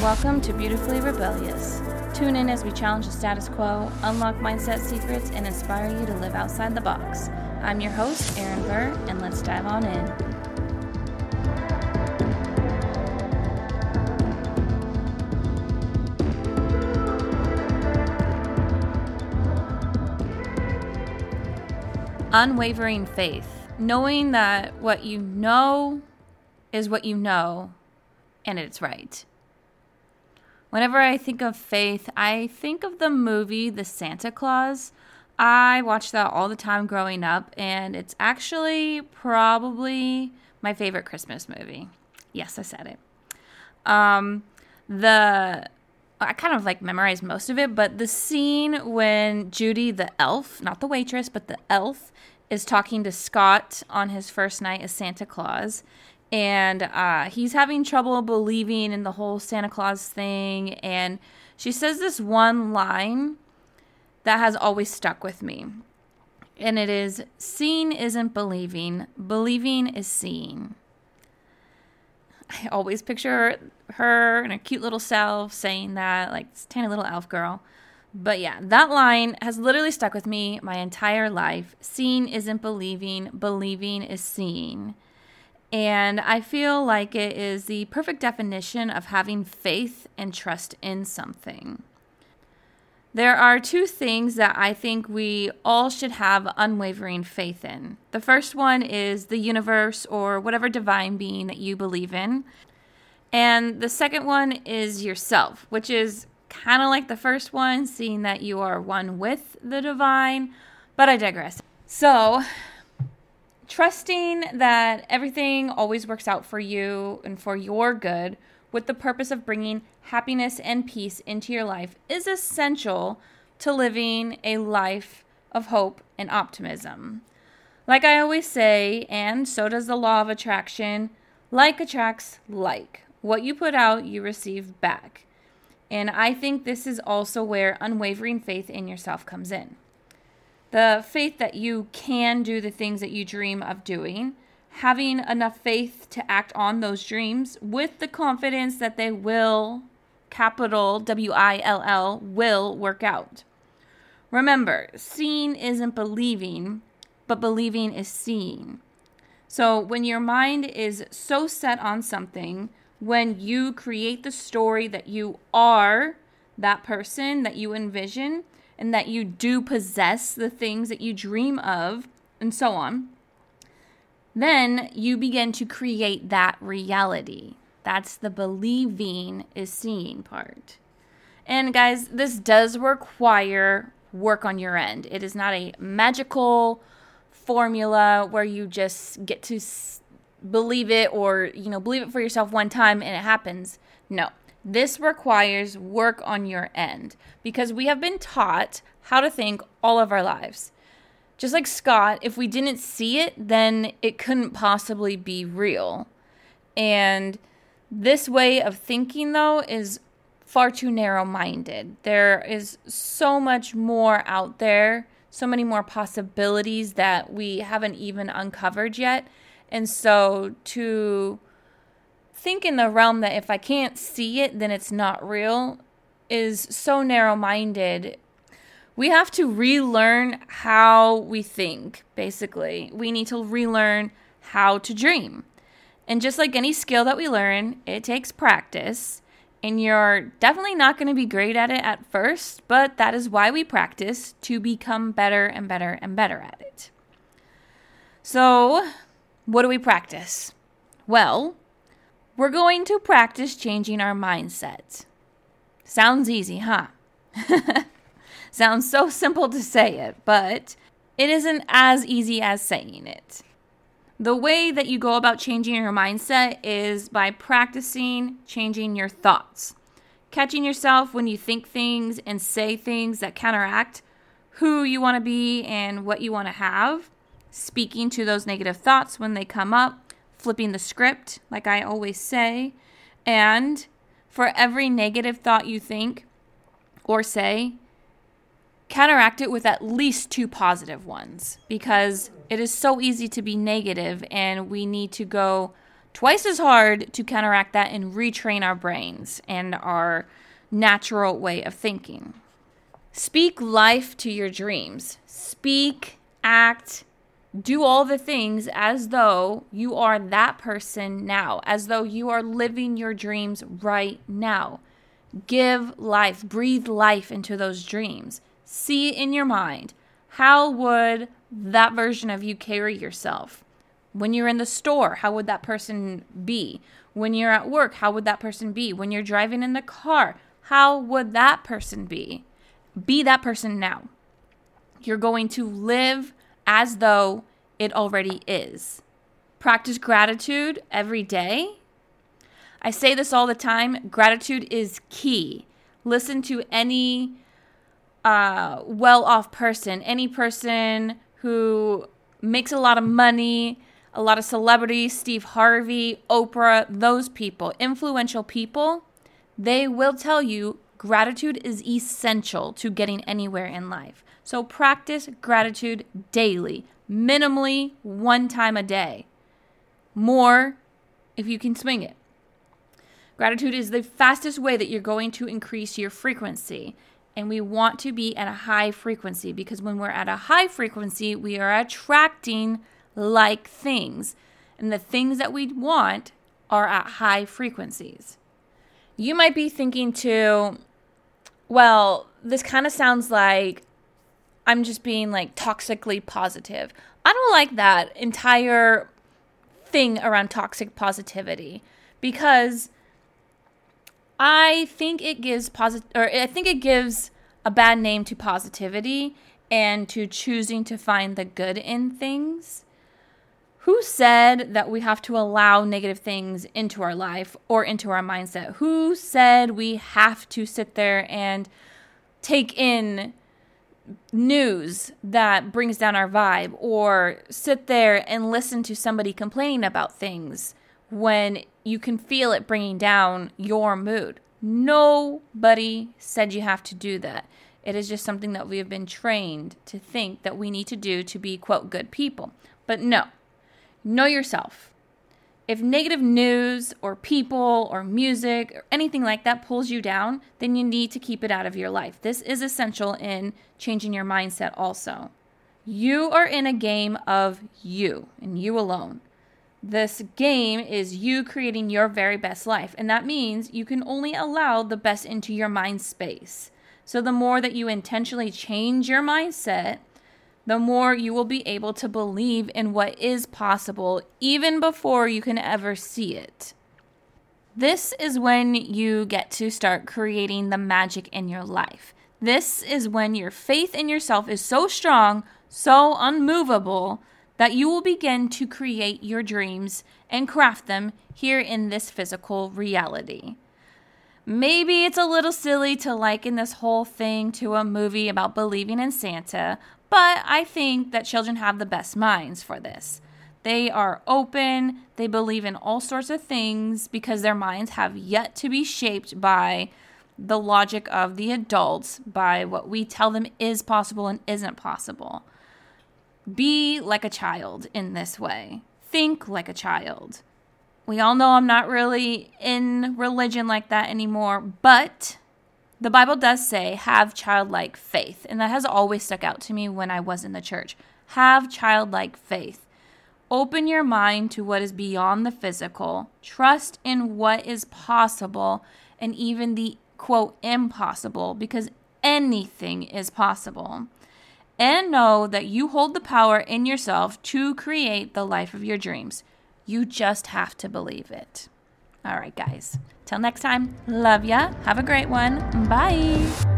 Welcome to Beautifully Rebellious. Tune in as we challenge the status quo, unlock mindset secrets, and inspire you to live outside the box. I'm your host, Erin Burr, and let's dive on in. Unwavering faith, knowing that what you know is what you know and it's right. Whenever I think of faith, I think of the movie The Santa Claus. I watched that all the time growing up, and it's actually probably my favorite Christmas movie. Yes, I said it. Um, the I kind of like memorized most of it, but the scene when Judy, the elf, not the waitress, but the elf, is talking to Scott on his first night as Santa Claus, and uh, he's having trouble believing in the whole Santa Claus thing. And she says this one line that has always stuck with me. And it is seeing isn't believing, believing is seeing. I always picture her and her cute little self saying that, like this tiny little elf girl. But yeah, that line has literally stuck with me my entire life. Seeing isn't believing, believing is seeing. And I feel like it is the perfect definition of having faith and trust in something. There are two things that I think we all should have unwavering faith in. The first one is the universe or whatever divine being that you believe in. And the second one is yourself, which is kind of like the first one, seeing that you are one with the divine. But I digress. So, trusting that everything always works out for you and for your good with the purpose of bringing happiness and peace into your life is essential to living a life of hope and optimism. Like I always say, and so does the law of attraction, like attracts like. What you put out, you receive back. And I think this is also where unwavering faith in yourself comes in the faith that you can do the things that you dream of doing, having enough faith to act on those dreams with the confidence that they will, capital W I L L, will work out. Remember, seeing isn't believing, but believing is seeing. So when your mind is so set on something, when you create the story that you are that person that you envision, and that you do possess the things that you dream of, and so on, then you begin to create that reality. That's the believing is seeing part. And guys, this does require work on your end. It is not a magical formula where you just get to believe it or, you know, believe it for yourself one time and it happens. No. This requires work on your end because we have been taught how to think all of our lives. Just like Scott, if we didn't see it, then it couldn't possibly be real. And this way of thinking, though, is far too narrow minded. There is so much more out there, so many more possibilities that we haven't even uncovered yet. And so to think in the realm that if I can't see it, then it's not real is so narrow minded. We have to relearn how we think, basically. We need to relearn how to dream. And just like any skill that we learn, it takes practice. And you're definitely not going to be great at it at first, but that is why we practice to become better and better and better at it. So, what do we practice? Well, we're going to practice changing our mindset. Sounds easy, huh? Sounds so simple to say it, but it isn't as easy as saying it. The way that you go about changing your mindset is by practicing changing your thoughts. Catching yourself when you think things and say things that counteract who you want to be and what you want to have. Speaking to those negative thoughts when they come up flipping the script, like I always say. And for every negative thought you think or say, counteract it with at least two positive ones because it is so easy to be negative and we need to go twice as hard to counteract that and retrain our brains and our natural way of thinking. Speak life to your dreams. Speak, act, do all the things as though you are that person now, as though you are living your dreams right now. Give life, breathe life into those dreams. See in your mind how would that version of you carry yourself? When you're in the store, how would that person be? When you're at work, how would that person be? When you're driving in the car, how would that person be? Be that person now. You're going to live as though it already is. Practice gratitude every day. I say this all the time gratitude is key. Listen to any uh, well off person, any person who makes a lot of money, a lot of celebrities, Steve Harvey, Oprah, those people, influential people, they will tell you gratitude is essential to getting anywhere in life. So practice gratitude daily, minimally one time a day. More if you can swing it. Gratitude is the fastest way that you're going to increase your frequency. And we want to be at a high frequency because when we're at a high frequency, we are attracting like things. And the things that we want are at high frequencies. You might be thinking too, well, this kind of sounds like I'm just being like toxically positive. I don't like that entire thing around toxic positivity because I think it gives positive or I think it gives a bad name to positivity and to choosing to find the good in things. Who said that we have to allow negative things into our life or into our mindset? Who said we have to sit there and take in news that brings down our vibe or sit there and listen to somebody complaining about things when you can feel it bringing down your mood. Nobody said you have to do that. It is just something that we have been trained to think that we need to do to be, quote, good people. But no, know yourself. If negative news or people or music or anything like that pulls you down, then you need to keep it out of your life. This is essential in changing your mindset also. You are in a game of you and you alone. This game is you creating your very best life, and that means you can only allow the best into your mind space. So, the more that you intentionally change your mindset, the more you will be able to believe in what is possible even before you can ever see it. This is when you get to start creating the magic in your life. This is when your faith in yourself is so strong, so unmovable, that you will begin to create your dreams and craft them here in this physical reality. Maybe it's a little silly to liken this whole thing to a movie about believing in Santa, but I think that children have the best minds for this. They are open, they believe in all sorts of things because their minds have yet to be shaped by the logic of the adults, by what we tell them is possible and isn't possible. Be like a child in this way, think like a child. We all know I'm not really in religion like that anymore, but the Bible does say, have childlike faith. And that has always stuck out to me when I was in the church. Have childlike faith. Open your mind to what is beyond the physical. Trust in what is possible and even the quote impossible because anything is possible. And know that you hold the power in yourself to create the life of your dreams. You just have to believe it. All right, guys. Till next time, love ya. Have a great one. Bye.